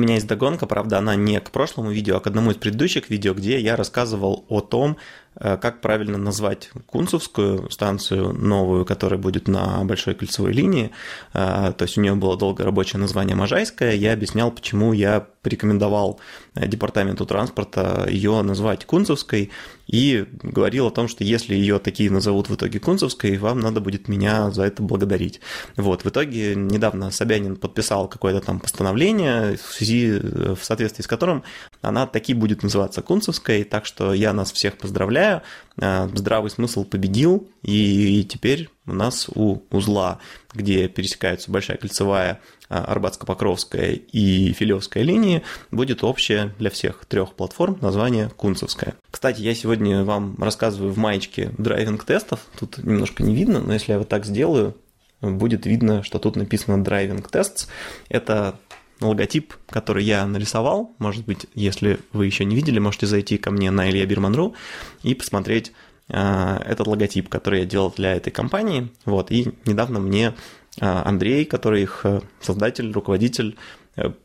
У меня есть догонка, правда, она не к прошлому видео, а к одному из предыдущих видео, где я рассказывал о том, как правильно назвать Кунцевскую станцию новую, которая будет на большой кольцевой линии. Э, то есть у нее было долгое рабочее название Можайская. Я объяснял, почему я порекомендовал э, департаменту транспорта ее назвать Кунцевской и говорил о том, что если ее такие назовут в итоге Кунцевской, вам надо будет меня за это благодарить. Вот, в итоге недавно Собянин подписал какое-то там постановление, в связи, в соответствии с которым она таки будет называться Кунцевской, так что я нас всех поздравляю, э, здравый смысл победил, и теперь у нас у узла, где пересекаются Большая кольцевая, э, Арбатско-Покровская и Филевская линии, будет общее для всех трех платформ название Кунцевская. Кстати, я сегодня вам рассказываю в маечке драйвинг-тестов, тут немножко не видно, но если я вот так сделаю, будет видно, что тут написано Driving Tests. Это логотип, который я нарисовал. Может быть, если вы еще не видели, можете зайти ко мне на Илья Бирманру и посмотреть э, этот логотип, который я делал для этой компании. Вот, и недавно мне э, Андрей, который их э, создатель, руководитель,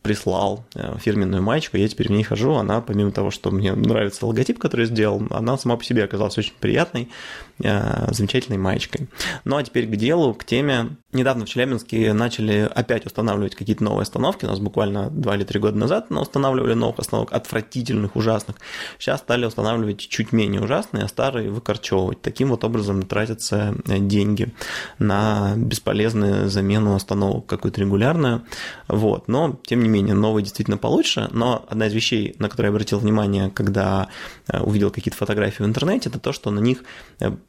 прислал фирменную маечку, я теперь в ней хожу, она, помимо того, что мне нравится логотип, который сделал, она сама по себе оказалась очень приятной, замечательной маечкой. Ну а теперь к делу, к теме. Недавно в Челябинске начали опять устанавливать какие-то новые остановки, у нас буквально 2 или 3 года назад но устанавливали новых остановок, отвратительных, ужасных. Сейчас стали устанавливать чуть менее ужасные, а старые выкорчевывать. Таким вот образом тратятся деньги на бесполезную замену остановок какую-то регулярную. Вот. Но тем не менее, новые действительно получше, но одна из вещей, на которую я обратил внимание, когда э, увидел какие-то фотографии в интернете, это то, что на них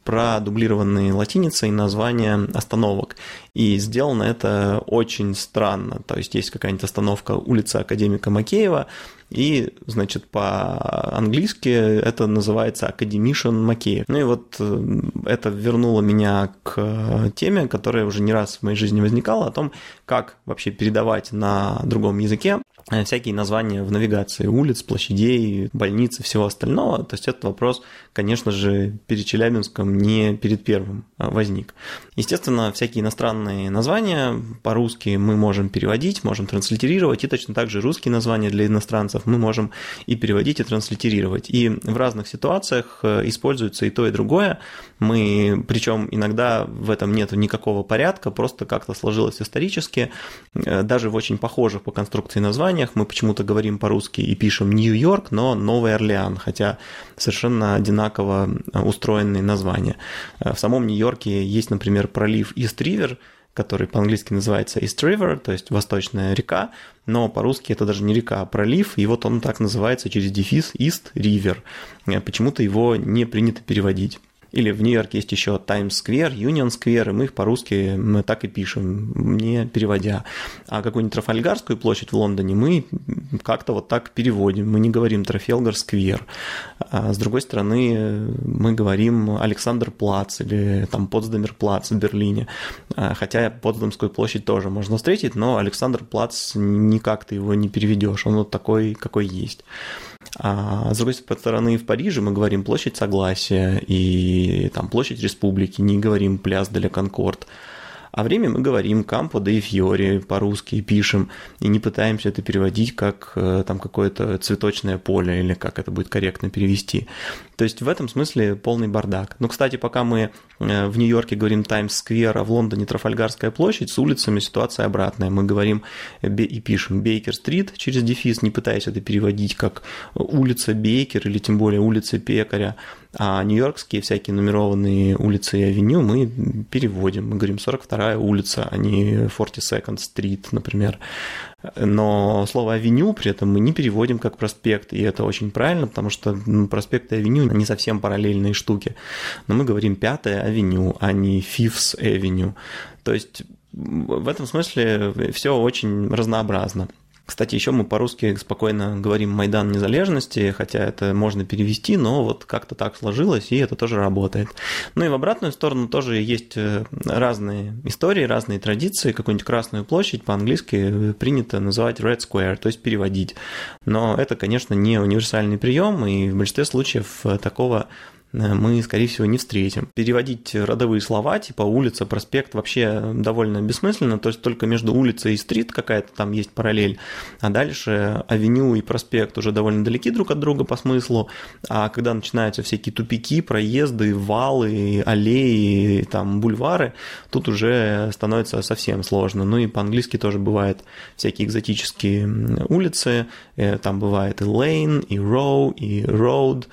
э, продублированы латиницей названия остановок. И сделано это очень странно. То есть есть какая-нибудь остановка улица Академика Макеева, и, значит, по-английски это называется Academician Макеев. Ну и вот э, это вернуло меня к теме, которая уже не раз в моей жизни возникала, о том, как вообще передавать на другом языке Э, всякие названия в навигации улиц, площадей, больниц и всего остального. То есть этот вопрос, конечно же, перед Челябинском не перед первым а, возник. Естественно, всякие иностранные названия по-русски мы можем переводить, можем транслитерировать, и точно так же русские названия для иностранцев мы можем и переводить, и транслитерировать. И в разных ситуациях э, используется и то, и другое. Мы, причем иногда в этом нет никакого порядка, просто как-то сложилось исторически, э, даже в очень похожих по конструкции названиях, названиях мы почему-то говорим по-русски и пишем Нью-Йорк, но Новый Орлеан, хотя совершенно одинаково э, устроенные названия. Э, в самом Нью-Йорке есть, например, пролив Ист-Ривер, который по-английски называется East River, то есть восточная река, но по-русски это даже не река, а пролив, и вот он так называется через дефис East River. Э, почему-то его не принято переводить. Или в Нью-Йорке есть еще Таймс-сквер, Юнион-сквер, и мы их по-русски мы так и пишем, не переводя. А какую-нибудь Трафальгарскую площадь в Лондоне мы как-то вот так переводим. Мы не говорим Трафелгар-сквер. А с другой стороны, мы говорим Александр-плац или там Потсдамер-плац в Берлине. А, хотя Потсдамскую площадь тоже можно встретить, но Александр-плац никак ты его не переведешь. Он вот такой, какой есть. А с другой стороны, в Париже мы говорим площадь Согласия и там площадь Республики, не говорим пляс для Конкорд. А время мы говорим Кампо да и Фьори по-русски пишем, и не пытаемся это переводить как э, там какое-то цветочное поле или как это будет корректно перевести. То есть в этом смысле полный бардак. Ну, кстати, пока мы э, в Нью-Йорке говорим Таймс-сквер, а в Лондоне Трафальгарская площадь, с улицами ситуация обратная. Мы говорим и пишем Бейкер-стрит через дефис, не пытаясь это переводить как улица Бейкер или тем более улица Пекаря, а нью-йоркские всякие нумерованные улицы и авеню мы переводим. Мы говорим 42-я улица, а не 42nd Street, например. Но слово авеню при этом мы не переводим как проспект, и это очень правильно, потому что ну, проспект и авеню не совсем параллельные штуки. Но мы говорим пятая авеню, а не Fifth Avenue. То есть в этом смысле все очень разнообразно. Кстати, еще мы по-русски спокойно говорим «Майдан незалежности», хотя это можно перевести, но вот как-то так сложилось, и это тоже работает. Ну и в обратную сторону тоже есть э, разные истории, разные традиции. Какую-нибудь Красную площадь по-английски принято называть Red Square, то есть переводить. Но это, конечно, не универсальный прием, и в большинстве случаев такого мы, скорее всего, не встретим. Переводить родовые слова, типа улица, проспект, вообще довольно бессмысленно, то есть только между улицей и стрит какая-то там есть параллель, а дальше авеню и проспект уже довольно далеки друг от друга по смыслу, а когда начинаются всякие тупики, проезды, валы, аллеи, там, бульвары, тут уже становится совсем сложно. Ну и по-английски тоже бывают всякие экзотические улицы, э, там бывает и lane, и row, и road,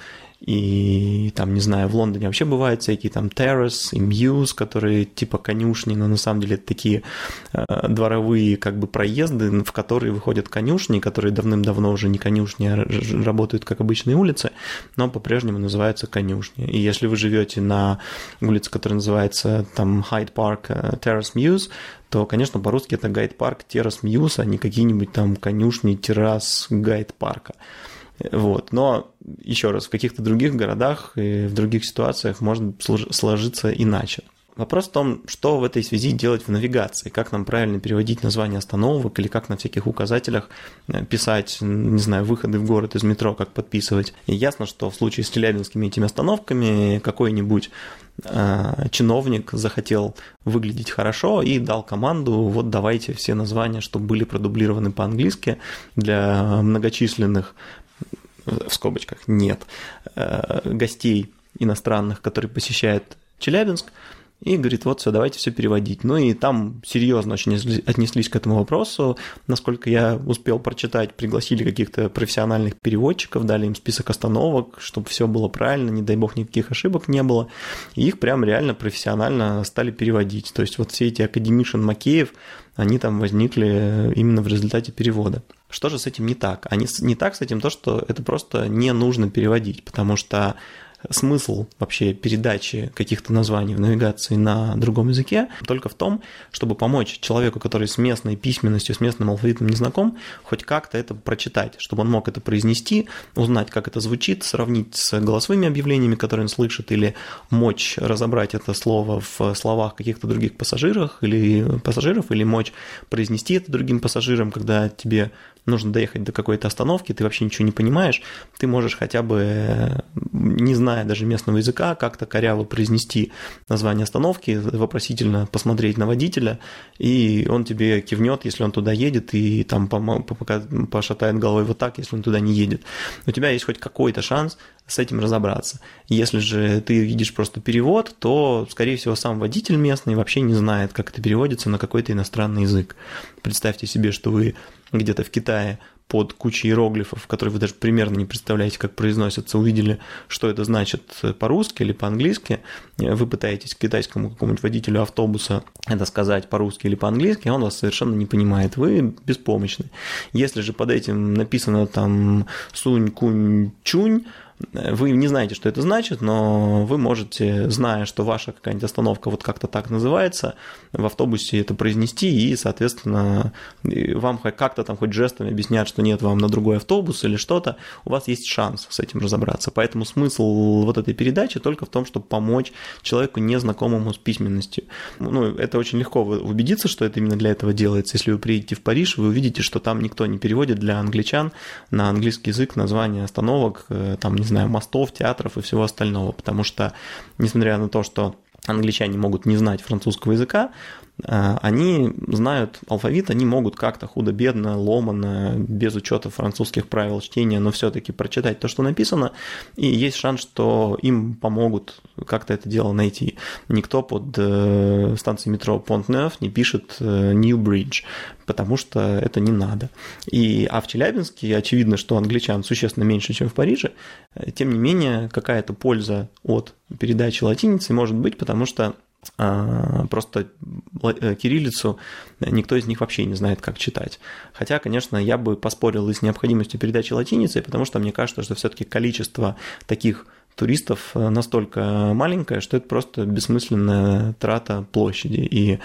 и там, не знаю, в Лондоне вообще бывают всякие там terrace и muse, которые типа конюшни, но на самом деле это такие э, дворовые как бы проезды, в которые выходят конюшни, которые давным-давно уже не конюшни, а работают как обычные улицы, но по-прежнему называются конюшни. И если вы живете на улице, которая называется там Hyde Park э, Terrace Mews, то, конечно, по-русски это Гайд Парк Террас Мьюз, а не какие-нибудь там конюшни террас Гайд Парка. Вот. Но, еще раз, в каких-то других городах и в других ситуациях может сложиться иначе. Вопрос в том, что в этой связи делать в навигации, как нам правильно переводить название остановок или как на всяких указателях э, писать, не знаю, выходы в город из метро, как подписывать. И ясно, что в случае с челябинскими этими остановками какой-нибудь э, чиновник захотел выглядеть хорошо и дал команду, вот давайте все названия, чтобы были продублированы по-английски для многочисленных в скобочках нет, э, гостей иностранных, которые посещают Челябинск, и говорит, вот все, давайте все переводить. Ну и там серьезно очень отнеслись к этому вопросу. Насколько я успел прочитать, пригласили каких-то профессиональных переводчиков, дали им список остановок, чтобы все было правильно, не дай бог никаких ошибок не было. И их прям реально профессионально стали переводить. То есть вот все эти академишин Макеев, они там возникли именно в результате перевода. Что же с этим не так? А не, не так с этим то, что это просто не нужно переводить, потому что смысл вообще передачи каких-то названий в навигации на другом языке только в том, чтобы помочь человеку, который с местной письменностью, с местным алфавитом не знаком, хоть как-то это прочитать, чтобы он мог это произнести, узнать, как это звучит, сравнить с голосовыми объявлениями, которые он слышит, или мочь разобрать это слово в словах каких-то других пассажиров или пассажиров, или мочь произнести это другим пассажирам, когда тебе нужно доехать до какой-то остановки, ты вообще ничего не понимаешь, ты можешь хотя бы, не зная даже местного языка, как-то коряво произнести название остановки, вопросительно посмотреть на водителя, и он тебе кивнет, если он туда едет, и там пошатает головой вот так, если он туда не едет. У тебя есть хоть какой-то шанс с этим разобраться. Если же ты видишь просто перевод, то, скорее всего, сам водитель местный вообще не знает, как это переводится на какой-то иностранный язык. Представьте себе, что вы где-то в Китае под кучей иероглифов, которые вы даже примерно не представляете, как произносятся, увидели, что это значит по-русски или по-английски, вы пытаетесь китайскому какому-нибудь водителю автобуса это сказать по-русски или по-английски, а он вас совершенно не понимает, вы беспомощны. Если же под этим написано там сунь, кунь, чунь, вы не знаете, что это значит, но вы можете, зная, что ваша какая-нибудь остановка вот как-то так называется, в автобусе это произнести, и, соответственно, вам как-то там хоть жестами объяснят, что нет, вам на другой автобус или что-то, у вас есть шанс с этим разобраться. Поэтому смысл вот этой передачи только в том, чтобы помочь человеку, незнакомому с письменностью. Ну, это очень легко убедиться, что это именно для этого делается. Если вы приедете в Париж, вы увидите, что там никто не переводит для англичан на английский язык название остановок, э, там, не знаю, мостов, театров и всего остального, потому что, несмотря на то, что англичане могут не знать французского языка, они знают алфавит, они могут как-то худо-бедно, ломано, без учета французских правил чтения, но все-таки прочитать то, что написано, и есть шанс, что им помогут как-то это дело найти. Никто под э, станцией метро Понт-Неф не пишет э, New Bridge, потому что это не надо. И, а в Челябинске очевидно, что англичан существенно меньше, чем в Париже, тем не менее какая-то польза от передачи латиницы может быть, потому что а, просто э, кириллицу никто из них вообще не знает, как читать. Хотя, конечно, я бы поспорил и с необходимостью передачи латиницы, потому что мне кажется, что все-таки количество таких туристов э, настолько маленькая, что это просто бессмысленная трата площади. И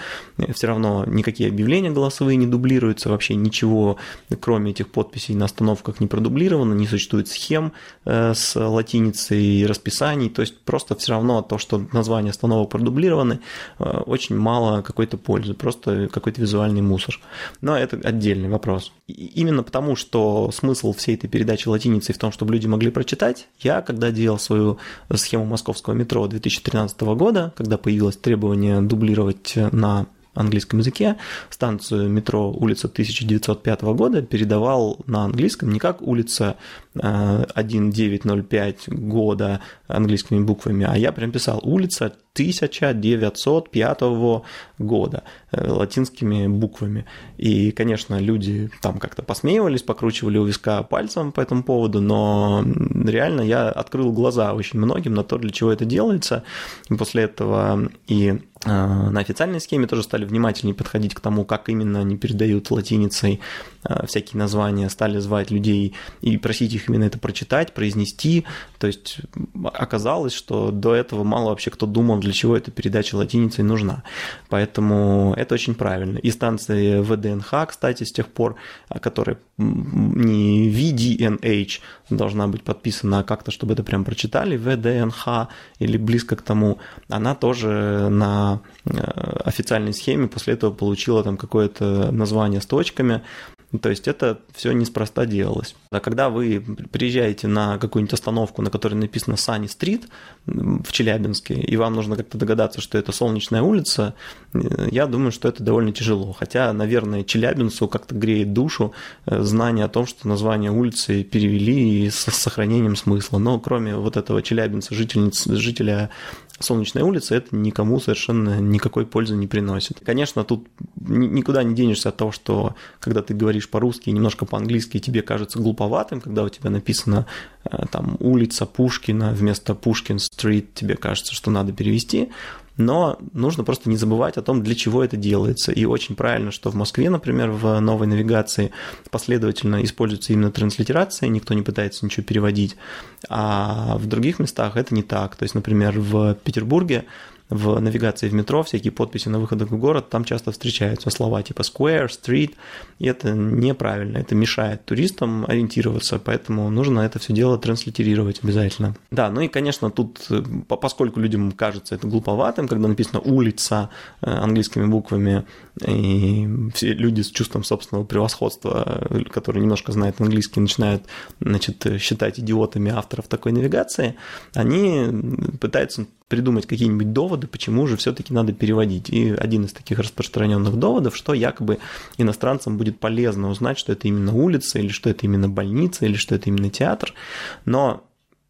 все равно никакие объявления голосовые не дублируются, вообще ничего, кроме этих подписей на остановках не продублировано, не существует схем э, с латиницей и расписаний. То есть просто все равно то, что названия остановок продублированы, э, очень мало какой-то пользы, просто какой-то визуальный мусор. Но это отдельный вопрос. И именно потому, что смысл всей этой передачи латиницей в том, чтобы люди могли прочитать, я, когда делал свою свою схему московского метро 2013 года, когда появилось требование дублировать на английском языке станцию метро улица 1905 года передавал на английском не как улица 1905 э, года английскими буквами, а я прям писал улица 1905 года э, латинскими буквами. И, конечно, люди там как-то посмеивались, покручивали у виска пальцем по этому поводу, но реально я открыл глаза очень многим на то, для чего это делается. И после этого и э, на официальной схеме тоже стали внимательнее подходить к тому, как именно они передают латиницей всякие названия, стали звать людей и просить их именно это прочитать, произнести. То есть оказалось, что до этого мало вообще кто думал, для чего эта передача латиницей нужна. Поэтому это очень правильно. И станция ВДНХ, кстати, с тех пор, которая не VDNH должна быть подписана, а как-то, чтобы это прям прочитали, ВДНХ или близко к тому, она тоже на э, официальной схеме после этого получила там какое-то название с точками, то есть это все неспроста делалось. А когда вы приезжаете на какую-нибудь остановку, на которой написано Sunny Street в Челябинске, и вам нужно как-то догадаться, что это солнечная улица, э, я думаю, что это довольно тяжело. Хотя, наверное, Челябинцу как-то греет душу э, знание о том, что название улицы перевели и с сохранением смысла. Но кроме вот этого челябинца, жительниц, жителя Солнечная улица это никому совершенно никакой пользы не приносит. Конечно, тут никуда не денешься от того, что когда ты говоришь по-русски и немножко по-английски, тебе кажется глуповатым, когда у тебя написано э, там улица Пушкина вместо Пушкин-стрит, тебе кажется, что надо перевести но нужно просто не забывать о том, для чего это делается. И очень правильно, что в Москве, например, в новой навигации последовательно используется именно транслитерация, никто не пытается ничего переводить, а в других местах это не так. То есть, например, в Петербурге в навигации в метро всякие подписи на выходах в город, там часто встречаются слова типа square, street, и это неправильно, это мешает туристам ориентироваться, поэтому нужно это все дело транслитерировать обязательно. Да, ну и, конечно, тут, э, поскольку людям кажется это глуповатым, когда написано улица э, английскими буквами, и все люди с чувством собственного превосходства, э, которые немножко знают английский, начинают значит, считать идиотами авторов такой навигации, они пытаются придумать какие-нибудь доводы, почему же все-таки надо переводить. И один из таких распространенных доводов, что якобы иностранцам будет полезно узнать, что это именно улица, или что это именно больница, или что это именно театр. Но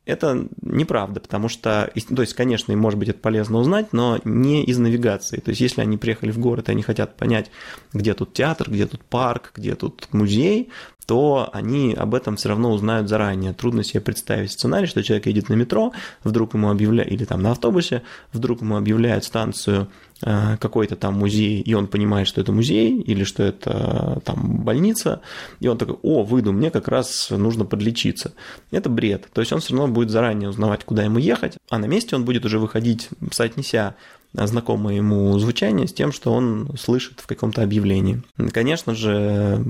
это неправда, потому что, то есть, конечно, им, может быть, это полезно узнать, но не из навигации. То есть, если они приехали в город, и они хотят понять, где тут театр, где тут парк, где тут музей, то они об этом все равно узнают заранее. Трудно себе представить сценарий, что человек едет на метро, вдруг ему объявляют, или там на автобусе, вдруг ему объявляют станцию э, какой-то там музей, и он понимает, что это музей, или что это э, там больница, и он такой, о, выйду, мне как раз нужно подлечиться. Это бред. То есть он все равно будет заранее узнавать, куда ему ехать, а на месте он будет уже выходить, соотнеся знакомое ему звучание с тем, что он слышит в каком-то объявлении. Конечно же,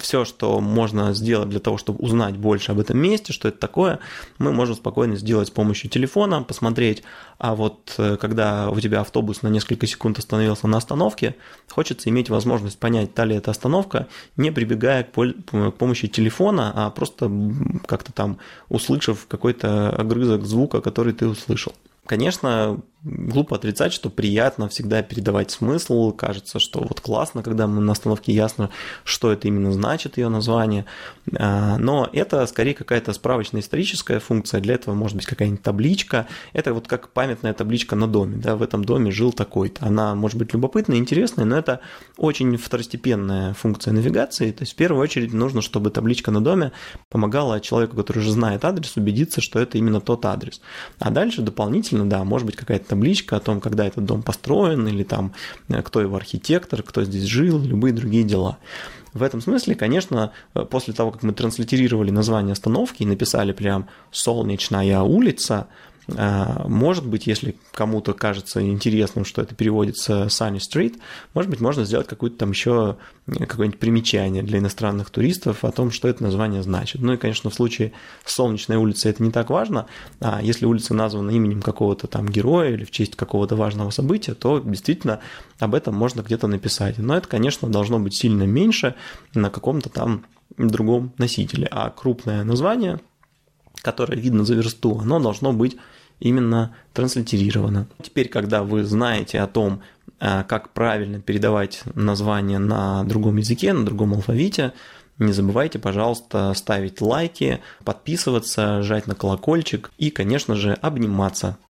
все, что можно сделать для того, чтобы узнать больше об этом месте, что это такое, мы можем спокойно сделать с помощью телефона, посмотреть, а вот э, когда у тебя автобус на несколько секунд остановился на остановке, хочется иметь возможность понять, та ли это остановка, не прибегая к помощи телефона, а просто как-то там услышав какой-то огрызок звука, который ты услышал. Конечно, глупо отрицать, что приятно всегда передавать смысл. Кажется, что вот классно, когда мы на остановке ясно, что это именно значит, ее название. А, но это скорее какая-то справочная историческая функция. Для этого может быть какая-нибудь табличка. Это вот как памятная табличка на доме. Да, в этом доме жил такой-то. Она может быть любопытная, интересная, но это очень второстепенная функция навигации. То есть в первую очередь нужно, чтобы табличка на доме помогала человеку, который уже знает адрес, убедиться, что это именно тот адрес. А дальше дополнительно, да, может быть какая-то табличка о том, когда этот дом построен, или там э, кто его архитектор, кто здесь жил, любые другие дела. В этом смысле, конечно, э, после того, как мы транслитерировали название остановки и написали прям «Солнечная улица», может быть, если кому-то кажется интересным, что это переводится Sunny Street, может быть, можно сделать какое-то там еще какое-нибудь примечание для иностранных туристов о том, что это название значит. Ну и, конечно, в случае Солнечной улицы это не так важно, а если улица названа именем какого-то там героя или в честь какого-то важного события, то действительно об этом можно где-то написать. Но это, конечно, должно быть сильно меньше на каком-то там другом носителе. А крупное название которое видно за версту, оно должно быть именно транслитерировано. Теперь, когда вы знаете о том, э, как правильно передавать название на другом языке, на другом алфавите, не забывайте, пожалуйста, ставить лайки, подписываться, жать на колокольчик и, конечно же, обниматься.